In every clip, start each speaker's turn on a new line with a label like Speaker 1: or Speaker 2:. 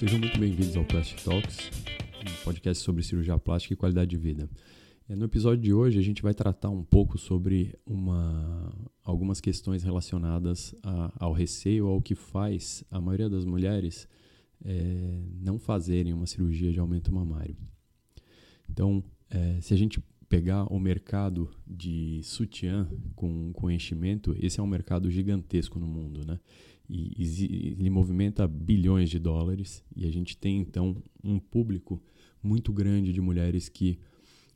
Speaker 1: Sejam muito bem-vindos ao Plastic Talks, um podcast sobre cirurgia plástica e qualidade de vida. É, no episódio de hoje a gente vai tratar um pouco sobre uma, algumas questões relacionadas a, ao receio, ao que faz a maioria das mulheres é, não fazerem uma cirurgia de aumento mamário. Então, é, se a gente pegar o mercado de sutiã com, com enchimento, esse é um mercado gigantesco no mundo, né? E, e ele movimenta bilhões de dólares e a gente tem então um público muito grande de mulheres que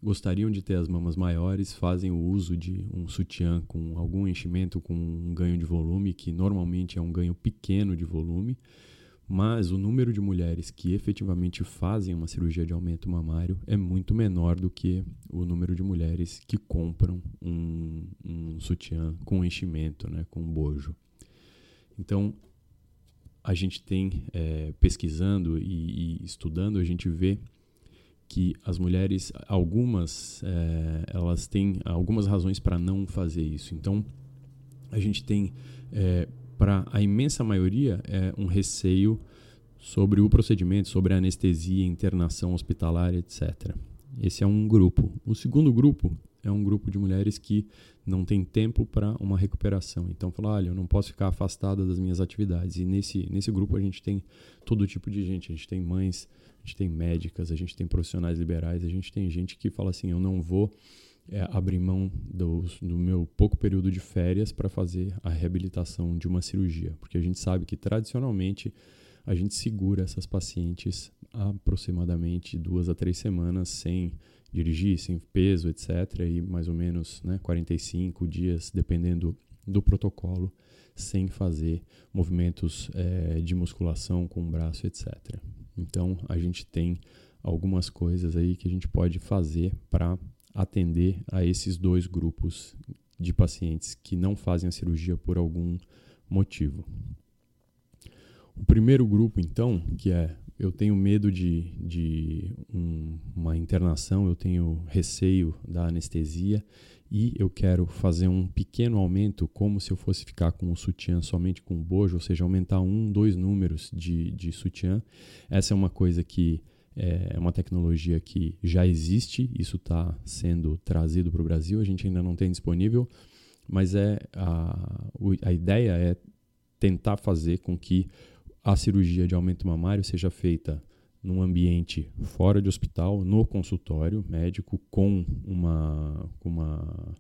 Speaker 1: gostariam de ter as mamas maiores, fazem o uso de um sutiã com algum enchimento, com um ganho de volume, que normalmente é um ganho pequeno de volume, mas o número de mulheres que efetivamente fazem uma cirurgia de aumento mamário é muito menor do que o número de mulheres que compram um, um sutiã com enchimento, né, com bojo. Então, a gente tem, é, pesquisando e, e, estudando, a gente vê que as mulheres, algumas, é, elas têm algumas razões para não fazer isso. Então, a gente tem é, para a imensa maioria, é um receio sobre o procedimento, sobre a anestesia, internação hospitalar, etc. Esse é um grupo. O segundo grupo é um grupo de mulheres que não tem tempo para uma recuperação. Então, fala, olha, eu não posso ficar afastada das minhas atividades. E nesse, nesse grupo a gente tem todo tipo de gente. A gente tem mães, a gente tem médicas, a gente tem profissionais liberais, a gente tem gente que fala assim, eu não vou é, abrir mão do, do meu pouco período de férias para fazer a reabilitação de uma cirurgia, porque a gente sabe que tradicionalmente a gente segura essas pacientes aproximadamente duas a três semanas sem dirigir, sem peso, etc. E mais ou menos né, 45 dias, dependendo do protocolo, sem fazer movimentos é, de musculação com o braço, etc. Então a gente tem algumas coisas aí que a gente pode fazer para atender a esses dois grupos de pacientes que não fazem a cirurgia por algum motivo. O primeiro grupo, então, que é eu tenho medo de, de um, uma internação, eu tenho receio da anestesia e eu quero fazer um pequeno aumento, como se eu fosse ficar com o sutiã somente com o bojo, ou seja, aumentar um, dois números de, de sutiã. Essa é uma coisa que é uma tecnologia que já existe, isso está sendo trazido para o Brasil, a gente ainda não tem disponível, mas é a, a ideia é tentar fazer com que a cirurgia de aumento mamário seja feita num ambiente fora de hospital, no consultório médico, com uma, com uma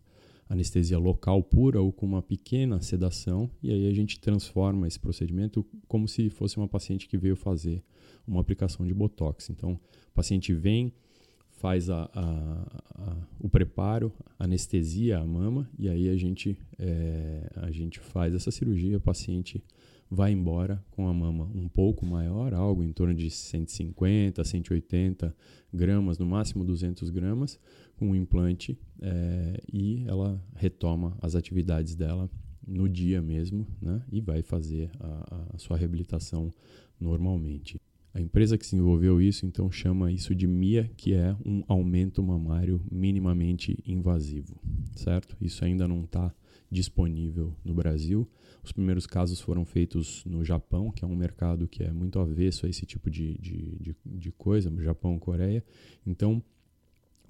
Speaker 1: anestesia local pura ou com uma pequena sedação, e aí a gente transforma esse procedimento como se fosse uma paciente que veio fazer uma aplicação de botox. Então, o paciente vem, faz a, a, a, o preparo, anestesia a mama, e aí a gente, é, a gente faz essa cirurgia, o paciente vai embora com a mama um pouco maior, algo em torno de 150, 180 gramas, no máximo 200 gramas, com um implante é, e ela retoma as atividades dela no dia mesmo né, e vai fazer a, a sua reabilitação normalmente. A empresa que desenvolveu isso, então, chama isso de MIA, que é um aumento mamário minimamente invasivo, certo? Isso ainda não está disponível no Brasil. Os primeiros casos foram feitos no Japão, que é um mercado que é muito avesso a esse tipo de, de, de, de coisa, Japão, Coreia. Então,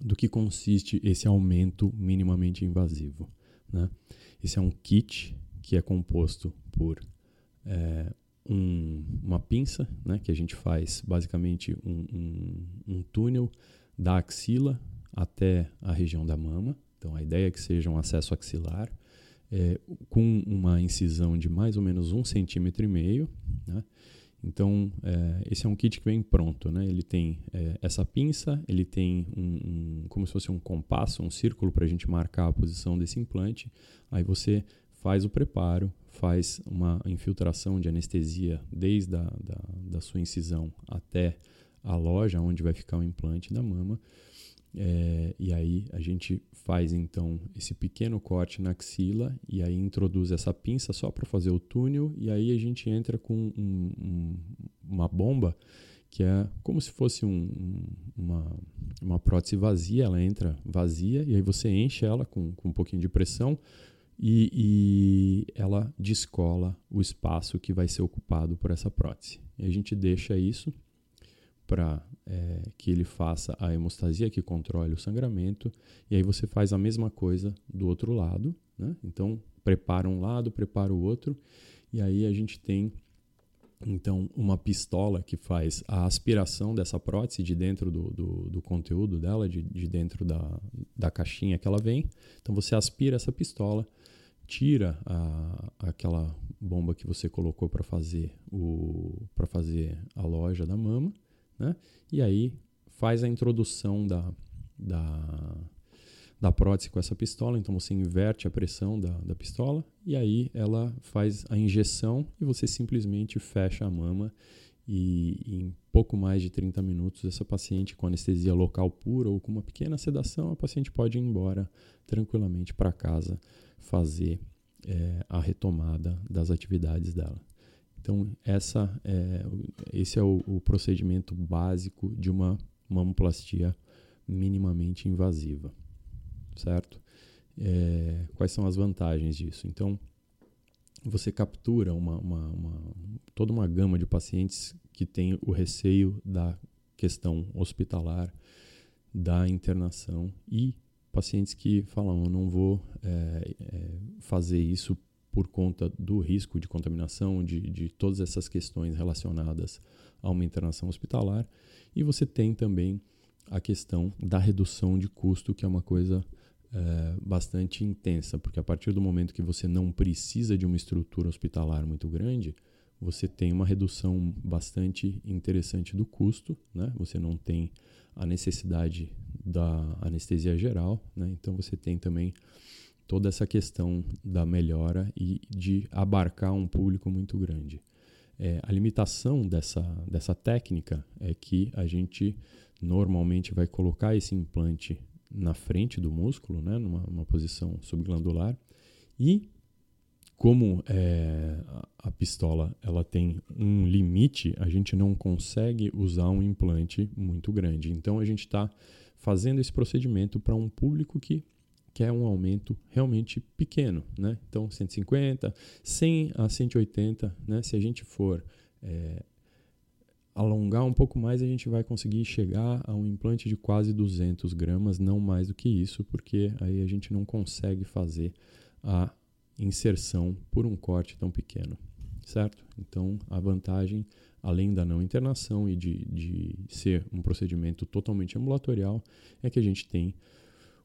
Speaker 1: do que consiste esse aumento minimamente invasivo? Né? Esse é um kit que é composto por é, um, uma pinça, né, que a gente faz basicamente um, um, um, túnel da axila até a região da mama. Então a ideia é que seja um acesso axilar, é, com uma incisão de mais ou menos um centímetro e meio. Né? Então é, esse é um kit que vem pronto, né? Ele tem é, essa pinça, ele tem um, um, como se fosse um compasso, um círculo para a gente marcar a posição desse implante. Aí você faz o preparo, faz uma infiltração de anestesia desde a da, da sua incisão até a loja onde vai ficar o implante da mama. É, e aí a gente faz então esse pequeno corte na axila e aí introduz essa pinça só para fazer o túnel e aí a gente entra com um, um, uma bomba que é como se fosse um, uma, uma prótese vazia, ela entra vazia e aí você enche ela com, com um pouquinho de pressão, e, e ela descola o espaço que vai ser ocupado por essa prótese. E a gente deixa isso para é, que ele faça a hemostasia, que controle o sangramento, e aí você faz a mesma coisa do outro lado. Né? Então, prepara um lado, prepara o outro, e aí a gente tem então uma pistola que faz a aspiração dessa prótese de dentro do, do, do conteúdo dela, de, de dentro da, da caixinha que ela vem. Então você aspira essa pistola, tira a, aquela bomba que você colocou para fazer o para fazer a loja da mama, né? E aí faz a introdução da, da, da prótese com essa pistola. Então você inverte a pressão da, da pistola e aí ela faz a injeção e você simplesmente fecha a mama. E em pouco mais de 30 minutos, essa paciente com anestesia local pura ou com uma pequena sedação, a paciente pode ir embora tranquilamente para casa fazer é, a retomada das atividades dela. Então, essa é, esse é o, o procedimento básico de uma mamoplastia minimamente invasiva, certo? É, quais são as vantagens disso? Então, você captura uma, uma, uma, toda uma gama de pacientes que tem o receio da questão hospitalar, da internação e pacientes que falam, eu não vou é, é, fazer isso por conta do risco de contaminação, de, de todas essas questões relacionadas a uma internação hospitalar. E você tem também a questão da redução de custo, que é uma coisa é, bastante intensa, porque a partir do momento que você não precisa de uma estrutura hospitalar muito grande, você tem uma redução bastante interessante do custo, né? Você não tem a necessidade da anestesia geral, né? Então você tem também toda essa questão da melhora e de abarcar um público muito grande. É, a limitação dessa, dessa técnica é que a gente normalmente vai colocar esse implante na frente do músculo, né, numa posição subglandular, e como é, a pistola ela tem um limite, a gente não consegue usar um implante muito grande. Então a gente está fazendo esse procedimento para um público que quer um aumento realmente pequeno, né? Então 150, 100 a 180, né? Se a gente for é, alongar um pouco mais, a gente vai conseguir chegar a um implante de quase 200 gramas, não mais do que isso, porque aí a gente não consegue fazer a inserção por um corte tão pequeno, certo? Então, a vantagem, além da não internação e de, de ser um procedimento totalmente ambulatorial, é que a gente tem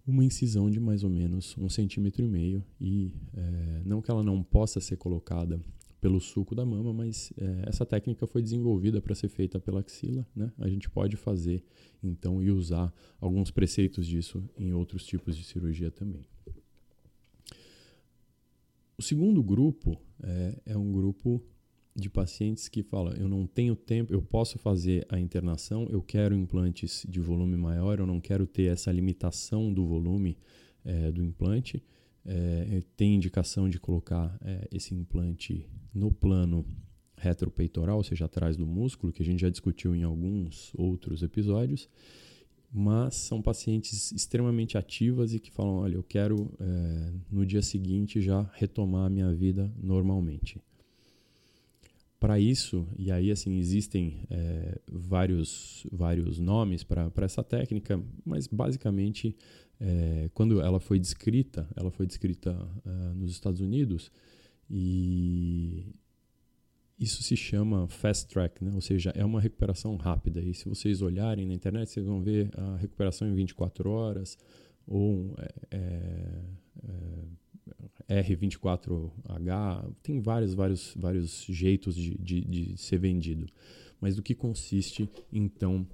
Speaker 1: uma incisão de mais ou menos um centímetro e meio e é, não que ela não possa ser colocada pelo suco da mama, mas é, essa técnica foi desenvolvida para ser feita pela axila, né? A gente pode fazer então e usar alguns preceitos disso em outros tipos de cirurgia também. O segundo grupo é, é um grupo de pacientes que falam: eu não tenho tempo, eu posso fazer a internação, eu quero implantes de volume maior, eu não quero ter essa limitação do volume é, do implante. É, tem indicação de colocar é, esse implante no plano retropeitoral, ou seja, atrás do músculo, que a gente já discutiu em alguns outros episódios mas são pacientes extremamente ativas e que falam: olha, eu quero no dia seguinte já retomar a minha vida normalmente. Para isso, e aí assim existem é, vários, vários nomes para essa técnica, mas basicamente é, quando ela foi descrita, ela foi descrita nos Estados Unidos e isso se chama fast track, né? ou seja, é uma recuperação rápida. E se vocês olharem na internet, vocês vão ver a recuperação em 24 horas ou é, é, R24H. Tem vários, vários, vários jeitos de, de, de ser vendido. Mas do que consiste, então,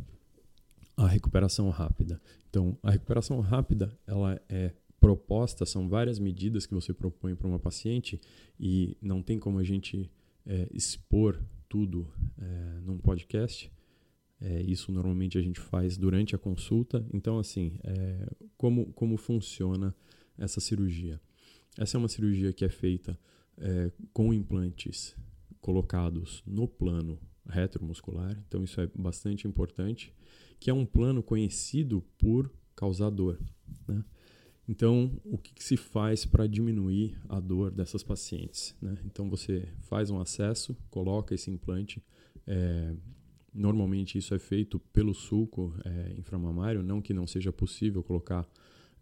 Speaker 1: a recuperação rápida? Então, a recuperação rápida ela é proposta, são várias medidas que você propõe para uma paciente e não tem como a gente é, expor tudo é, num podcast. É, isso normalmente a gente faz durante a consulta. Então, assim, é, como, como funciona essa cirurgia? Essa é uma cirurgia que é feita é, com implantes colocados no plano retromuscular, então isso é bastante importante, que é um plano conhecido por causar dor. Né? Então, o que, que se faz para diminuir a dor dessas pacientes? Né? Então, você faz um acesso, coloca esse implante é, Normalmente isso é feito pelo sulco é, inframamário, não que não seja possível colocar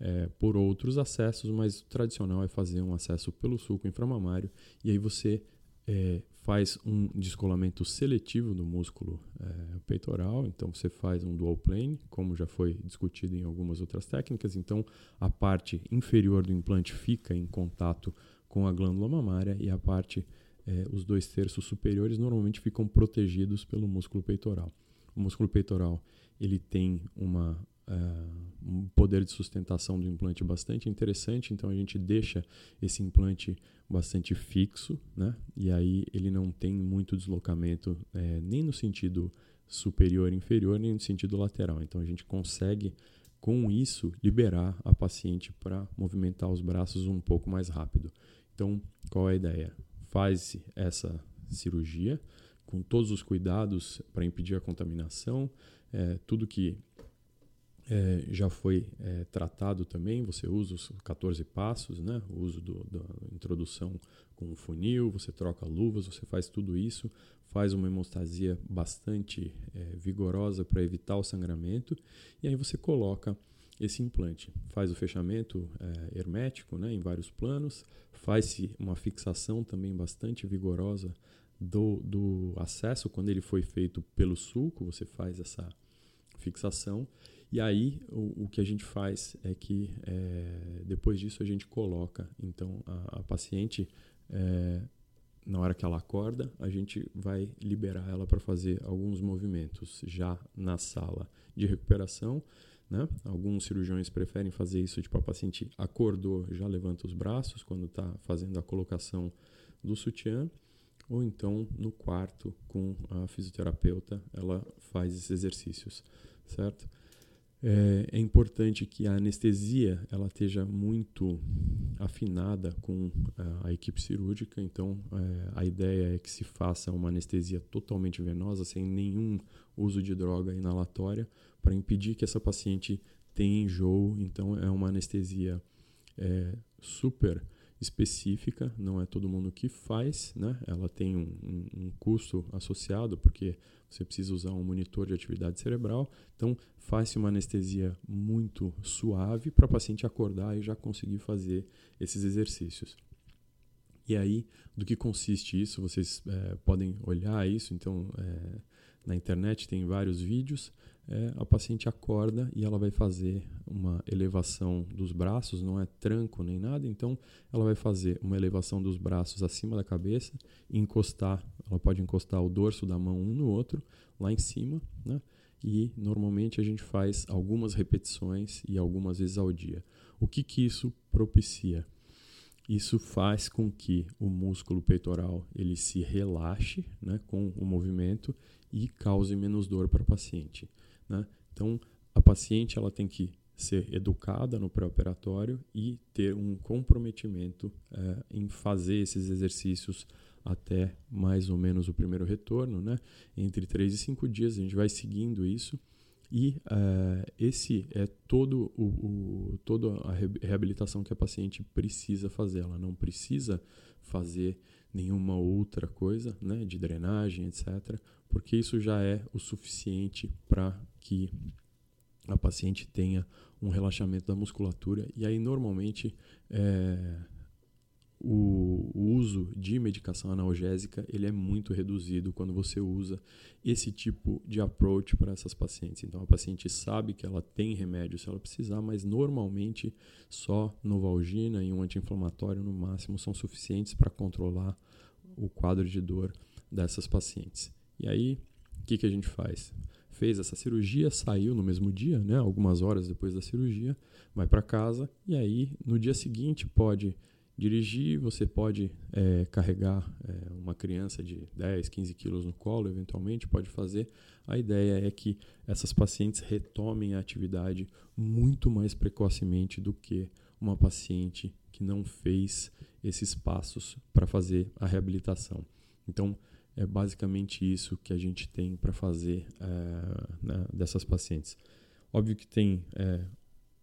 Speaker 1: é, por outros acessos, mas o tradicional é fazer um acesso pelo sulco inframamário e aí você é, faz um descolamento seletivo do músculo é, peitoral, então você faz um dual plane, como já foi discutido em algumas outras técnicas, então a parte inferior do implante fica em contato com a glândula mamária e a parte, é, os dois terços superiores normalmente ficam protegidos pelo músculo peitoral. O músculo peitoral ele tem uma uh, um poder de sustentação do implante bastante interessante, então a gente deixa esse implante bastante fixo, né? E aí ele não tem muito deslocamento é, nem no sentido superior e inferior, nem no sentido lateral. Então a gente consegue com isso liberar a paciente para movimentar os braços um pouco mais rápido. Então, qual é a ideia? Faz essa cirurgia com todos os cuidados para impedir a contaminação, é, tudo que é, já foi é, tratado também. Você usa os 14 passos, né? o uso do, da introdução com o funil, você troca luvas, você faz tudo isso, faz uma hemostasia bastante é, vigorosa para evitar o sangramento, e aí você coloca esse implante. Faz o fechamento é, hermético né, em vários planos, faz-se uma fixação também bastante vigorosa do, do acesso, quando ele foi feito pelo sulco, você faz essa fixação e aí o, o que a gente faz é que é, depois disso a gente coloca então a, a paciente é, na hora que ela acorda a gente vai liberar ela para fazer alguns movimentos já na sala de recuperação. Né? Alguns cirurgiões preferem fazer isso tipo a paciente acordou já levanta os braços quando está fazendo a colocação do sutiã ou então no quarto com a fisioterapeuta ela faz esses exercícios, certo? É, é, importante que a anestesia ela esteja muito afinada com a, a equipe cirúrgica. Então, é, a ideia é que se faça uma anestesia totalmente venosa, sem nenhum uso de droga inalatória, para impedir que essa paciente tenha enjoo. Então, é uma anestesia é, super específica, não é todo mundo que faz, né? Ela tem um, um, um, custo associado, porque você precisa usar um monitor de atividade cerebral. Então, faz-se uma anestesia muito suave para o paciente acordar e já conseguir fazer esses exercícios. E aí, do que consiste isso? Vocês é, podem olhar isso. Então, é, na internet tem vários vídeos é, a paciente acorda e ela vai fazer uma elevação dos braços, não é tranco nem nada, então ela vai fazer uma elevação dos braços acima da cabeça encostar, ela pode encostar o dorso da mão um no outro, lá em cima, né? E normalmente a gente faz algumas repetições e algumas vezes ao dia. O que que isso propicia? Isso faz com que o músculo peitoral ele se relaxe né, com o movimento e cause menos dor para o paciente. Né? Então, a paciente ela tem que ser educada no pré-operatório e ter um comprometimento é, em fazer esses exercícios até mais ou menos o primeiro retorno, né? Entre 3 e 5 dias a gente vai seguindo isso e uh, esse é todo o, o, toda a reabilitação que a paciente precisa fazer. Ela não precisa fazer nenhuma outra coisa, né, de drenagem, etc., porque isso já é o suficiente para que a paciente tenha um relaxamento da musculatura. E aí, normalmente, é, o, uso de medicação analgésica ele é muito reduzido quando você usa esse tipo de approach para essas pacientes. Então, a paciente sabe que ela tem remédio se ela precisar, mas normalmente só Novalgina e um anti-inflamatório no máximo são suficientes para controlar o quadro de dor dessas pacientes. E aí, o que, que a gente faz? Fez essa cirurgia, saiu no mesmo dia, né, algumas horas depois da cirurgia, vai para casa e aí no dia seguinte pode dirigir, você pode é, carregar é, uma criança de 10, 15 quilos no colo, eventualmente pode fazer. A ideia é que essas pacientes retomem a atividade muito mais precocemente do que uma paciente que não fez esses passos para fazer a reabilitação. Então, é basicamente isso que a gente tem para fazer é, né, dessas pacientes. Óbvio que tem é,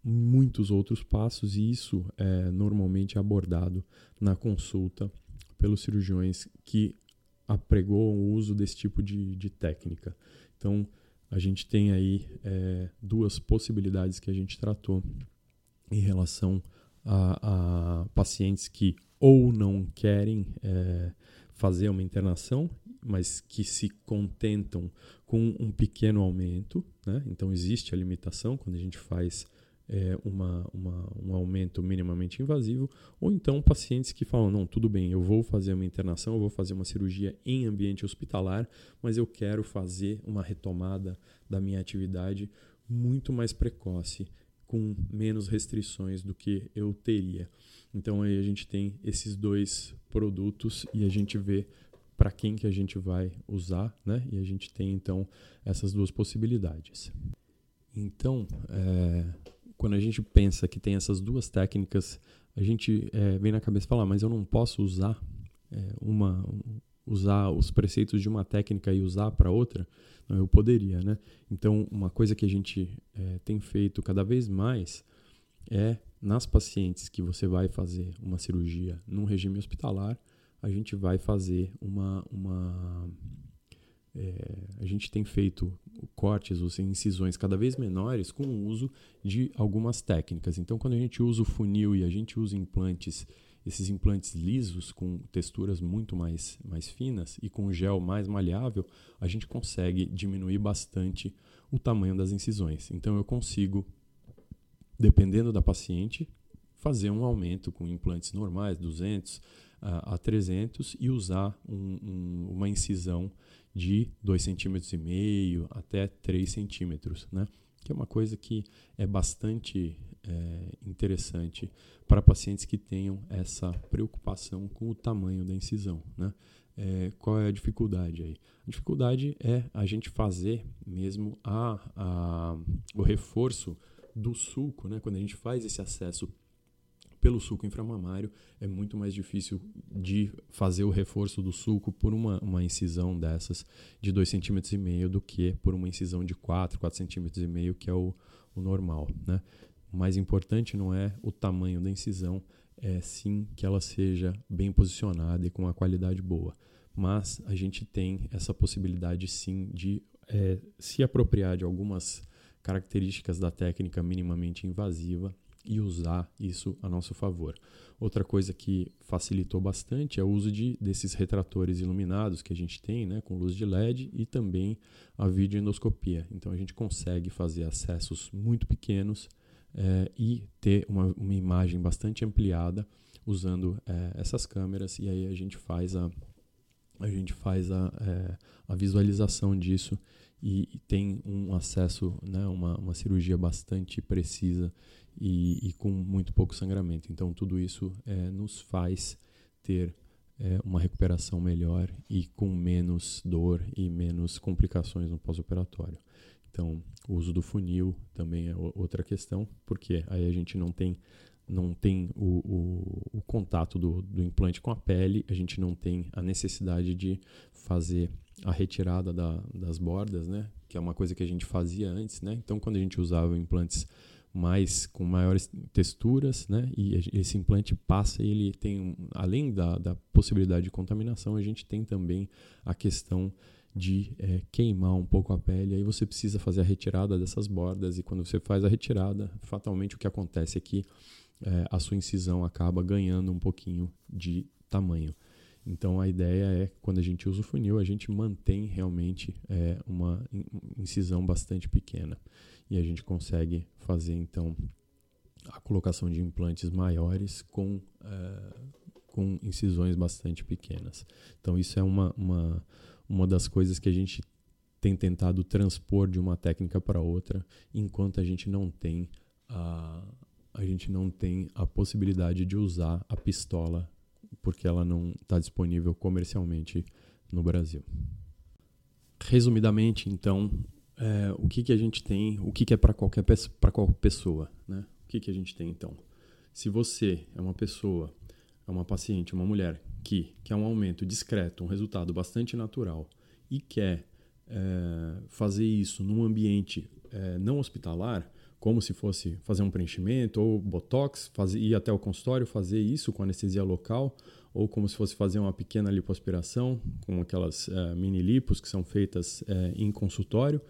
Speaker 1: muitos outros passos e isso é normalmente abordado na consulta pelos cirurgiões que apregou o uso desse tipo de, de técnica. Então, a gente tem aí é, duas possibilidades que a gente tratou em relação a, a pacientes que ou não querem é, fazer uma internação, mas que se contentam com um pequeno aumento. Né? Então, existe a limitação quando a gente faz é, uma, uma, um aumento minimamente invasivo, ou então pacientes que falam: não, tudo bem, eu vou fazer uma internação, eu vou fazer uma cirurgia em ambiente hospitalar, mas eu quero fazer uma retomada da minha atividade muito mais precoce, com menos restrições do que eu teria. Então aí a gente tem esses dois produtos e a gente vê para quem que a gente vai usar, né? E a gente tem então essas duas possibilidades. Então, é, quando a gente pensa que tem essas duas técnicas, a gente é, vem na cabeça falar, mas eu não posso usar é, uma usar os preceitos de uma técnica e usar para outra? Não, eu poderia, né? Então, uma coisa que a gente é, tem feito cada vez mais é nas pacientes que você vai fazer uma cirurgia num regime hospitalar, a gente vai fazer uma, uma é, a gente tem feito cortes ou incisões cada vez menores com o uso de algumas técnicas. Então, quando a gente usa o funil e a gente usa implantes, esses implantes lisos com texturas muito mais, mais finas e com gel mais maleável, a gente consegue diminuir bastante o tamanho das incisões. Então, eu consigo, dependendo da paciente, fazer um aumento com implantes normais, 200 a, a 300, e usar um, um, uma incisão de 2,5 cm até 3 centímetros, né? que é uma coisa que é bastante é, interessante para pacientes que tenham essa preocupação com o tamanho da incisão. Né? É, qual é a dificuldade aí? A dificuldade é a gente fazer mesmo a, a, o reforço do sulco, né? quando a gente faz esse acesso pelo sulco inframamário, é muito mais difícil de fazer o reforço do sulco por uma, uma incisão dessas de 2,5 cm do que por uma incisão de 4, 4,5 cm, que é o, o normal. Né? O mais importante não é o tamanho da incisão, é sim que ela seja bem posicionada e com uma qualidade boa. Mas a gente tem essa possibilidade sim de é, se apropriar de algumas características da técnica minimamente invasiva e usar isso a nosso favor. Outra coisa que facilitou bastante é o uso de, desses retratores iluminados que a gente tem, né, com luz de LED e também a videoendoscopia. Então a gente consegue fazer acessos muito pequenos é, e ter uma, uma imagem bastante ampliada usando é, essas câmeras e aí a gente faz a, a, gente faz a, é, a visualização disso e, tem um acesso, né, uma, uma cirurgia bastante precisa e, e com muito pouco sangramento. Então, tudo isso é, nos faz ter é, uma recuperação melhor e com menos dor e menos complicações no pós-operatório. Então, o uso do funil também é outra questão, porque aí a gente não tem, não tem o, o, o contato do, do, implante com a pele, a gente não tem a necessidade de fazer a retirada da, das bordas, né? que é uma coisa que a gente fazia antes. Né? Então, quando a gente usava implantes mais com maiores texturas, né? E esse implante passa e ele tem, além da, da possibilidade de contaminação, a gente tem também a questão de é, queimar um pouco a pele. Aí você precisa fazer a retirada dessas bordas e quando você faz a retirada, fatalmente o que acontece é que é, a sua incisão acaba ganhando um pouquinho de tamanho. Então a ideia é, quando a gente usa o funil, a gente mantém realmente é, uma incisão bastante pequena e a gente consegue fazer então a colocação de implantes maiores com, é, com incisões bastante pequenas. Então isso é uma, uma, uma das coisas que a gente tem tentado transpor de uma técnica para outra, enquanto a gente não tem a, a gente não tem a possibilidade de usar a pistola porque ela não está disponível comercialmente no Brasil. Resumidamente, então, é, o que, que a gente tem, o que, que é para qualquer qualquer pessoa, né? O que, que a gente tem então? Se você é uma pessoa, é uma paciente, uma mulher que quer um aumento discreto, um resultado bastante natural e quer é, fazer isso num ambiente é, não hospitalar, como se fosse fazer um preenchimento ou botox, fazer, ir até o consultório, fazer isso com anestesia local, ou como se fosse fazer uma pequena lipoaspiração, com aquelas uh, mini lipos que são feitas uh, em consultório,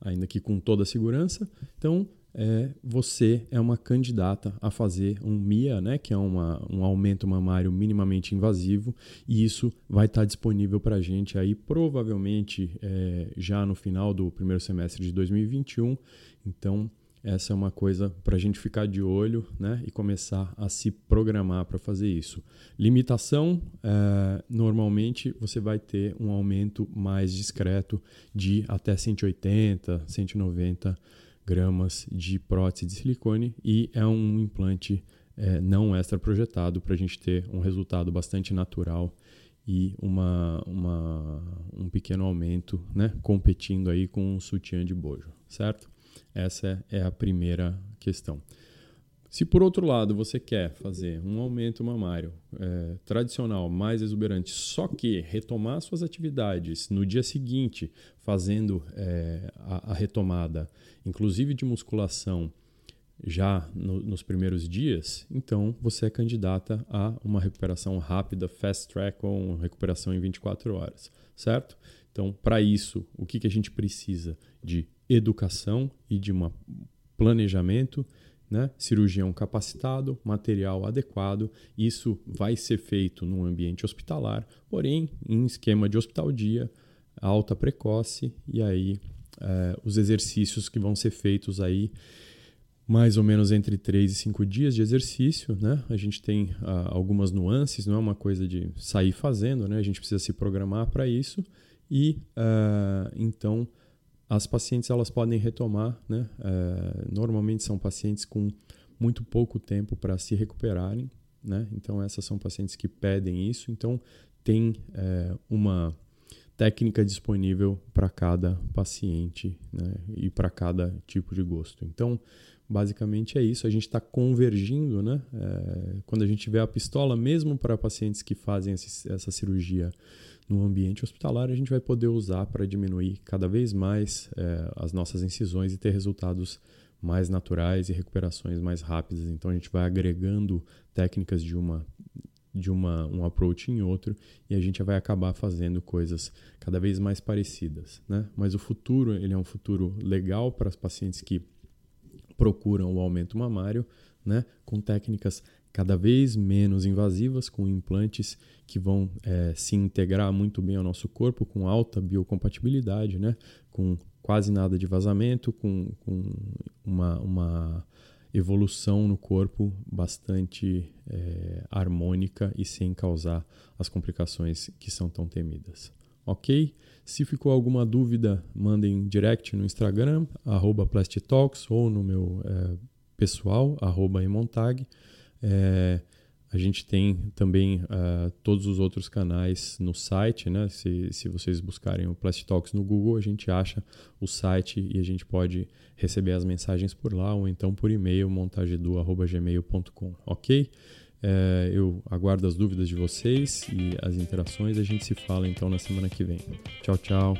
Speaker 1: ainda que com toda a segurança. Então, é, você é uma candidata a fazer um MIA, né, que é uma, um aumento mamário minimamente invasivo, e isso vai estar disponível para a gente aí provavelmente é, já no final do primeiro semestre de 2021. Então, essa é uma coisa para a gente ficar de olho né, e começar a se programar para fazer isso. Limitação: é, normalmente você vai ter um aumento mais discreto de até 180, 190 gramas de prótese de silicone e é um implante é, não extra projetado para a gente ter um resultado bastante natural e uma, uma, um pequeno aumento, né, competindo aí com um sutiã de bojo, certo? Essa é a primeira questão. Se por outro lado você quer fazer um aumento mamário é, tradicional, mais exuberante, só que retomar suas atividades no dia seguinte, fazendo é, a, a, retomada, inclusive de musculação, já no, nos primeiros dias, então você é candidata a uma recuperação rápida, fast track ou uma recuperação em 24 horas, certo? Então, para isso, o que, que a gente precisa? De educação e de um planejamento né? cirurgião capacitado, material adequado. Isso vai ser feito num ambiente hospitalar, porém em esquema de hospital dia, alta precoce e aí é, os exercícios que vão ser feitos aí mais ou menos entre 3 e 5 dias de exercício, né? A gente tem ah, algumas nuances, não é uma coisa de sair fazendo, né? A gente precisa se programar para isso e uh, então as pacientes elas podem retomar, né? É, normalmente são pacientes com muito pouco tempo para se recuperarem, né? Então essas são pacientes que pedem isso. Então tem é, uma técnica disponível para cada paciente né? e para cada tipo de gosto. Então basicamente é isso. A gente está convergindo, né? É, quando a gente vê a pistola, mesmo para pacientes que fazem esse, essa cirurgia no ambiente hospitalar, a gente vai poder usar para diminuir cada vez mais é, as nossas incisões e ter resultados mais naturais e recuperações mais rápidas. Então a gente vai agregando técnicas de uma de uma, um approach em outro e a gente vai acabar fazendo coisas cada vez mais parecidas, né? Mas o futuro ele é um futuro legal para os pacientes que procuram o aumento mamário, né? Com técnicas cada vez menos invasivas, com implantes que vão é, se integrar muito bem ao nosso corpo, com alta biocompatibilidade, né? com quase nada de vazamento, com, com uma, uma evolução no corpo bastante é, harmônica e sem causar as complicações que são tão temidas. Ok? Se ficou alguma dúvida, mandem direct no Instagram, arroba Plastitalks, ou no meu é, pessoal, arroba Emontag. É, a gente tem também uh, todos os outros canais no site, né? Se, se vocês buscarem o Plastic Talks no Google, a gente acha o site e a gente pode receber as mensagens por lá ou então por e-mail montagedu.gmail.com, ok? É, eu aguardo as dúvidas de vocês e as interações. A gente se fala então na semana que vem. Tchau, tchau.